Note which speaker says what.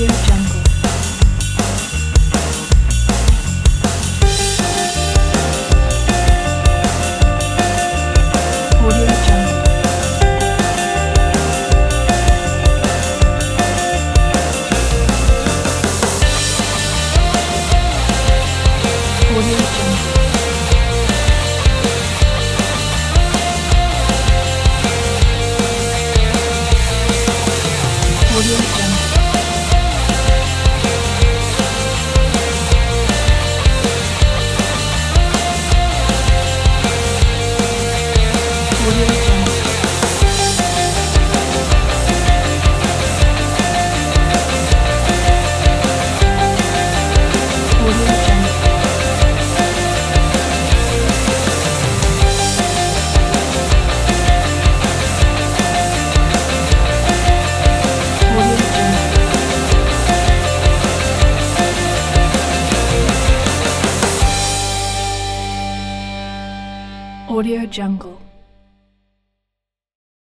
Speaker 1: you Audio Jungle.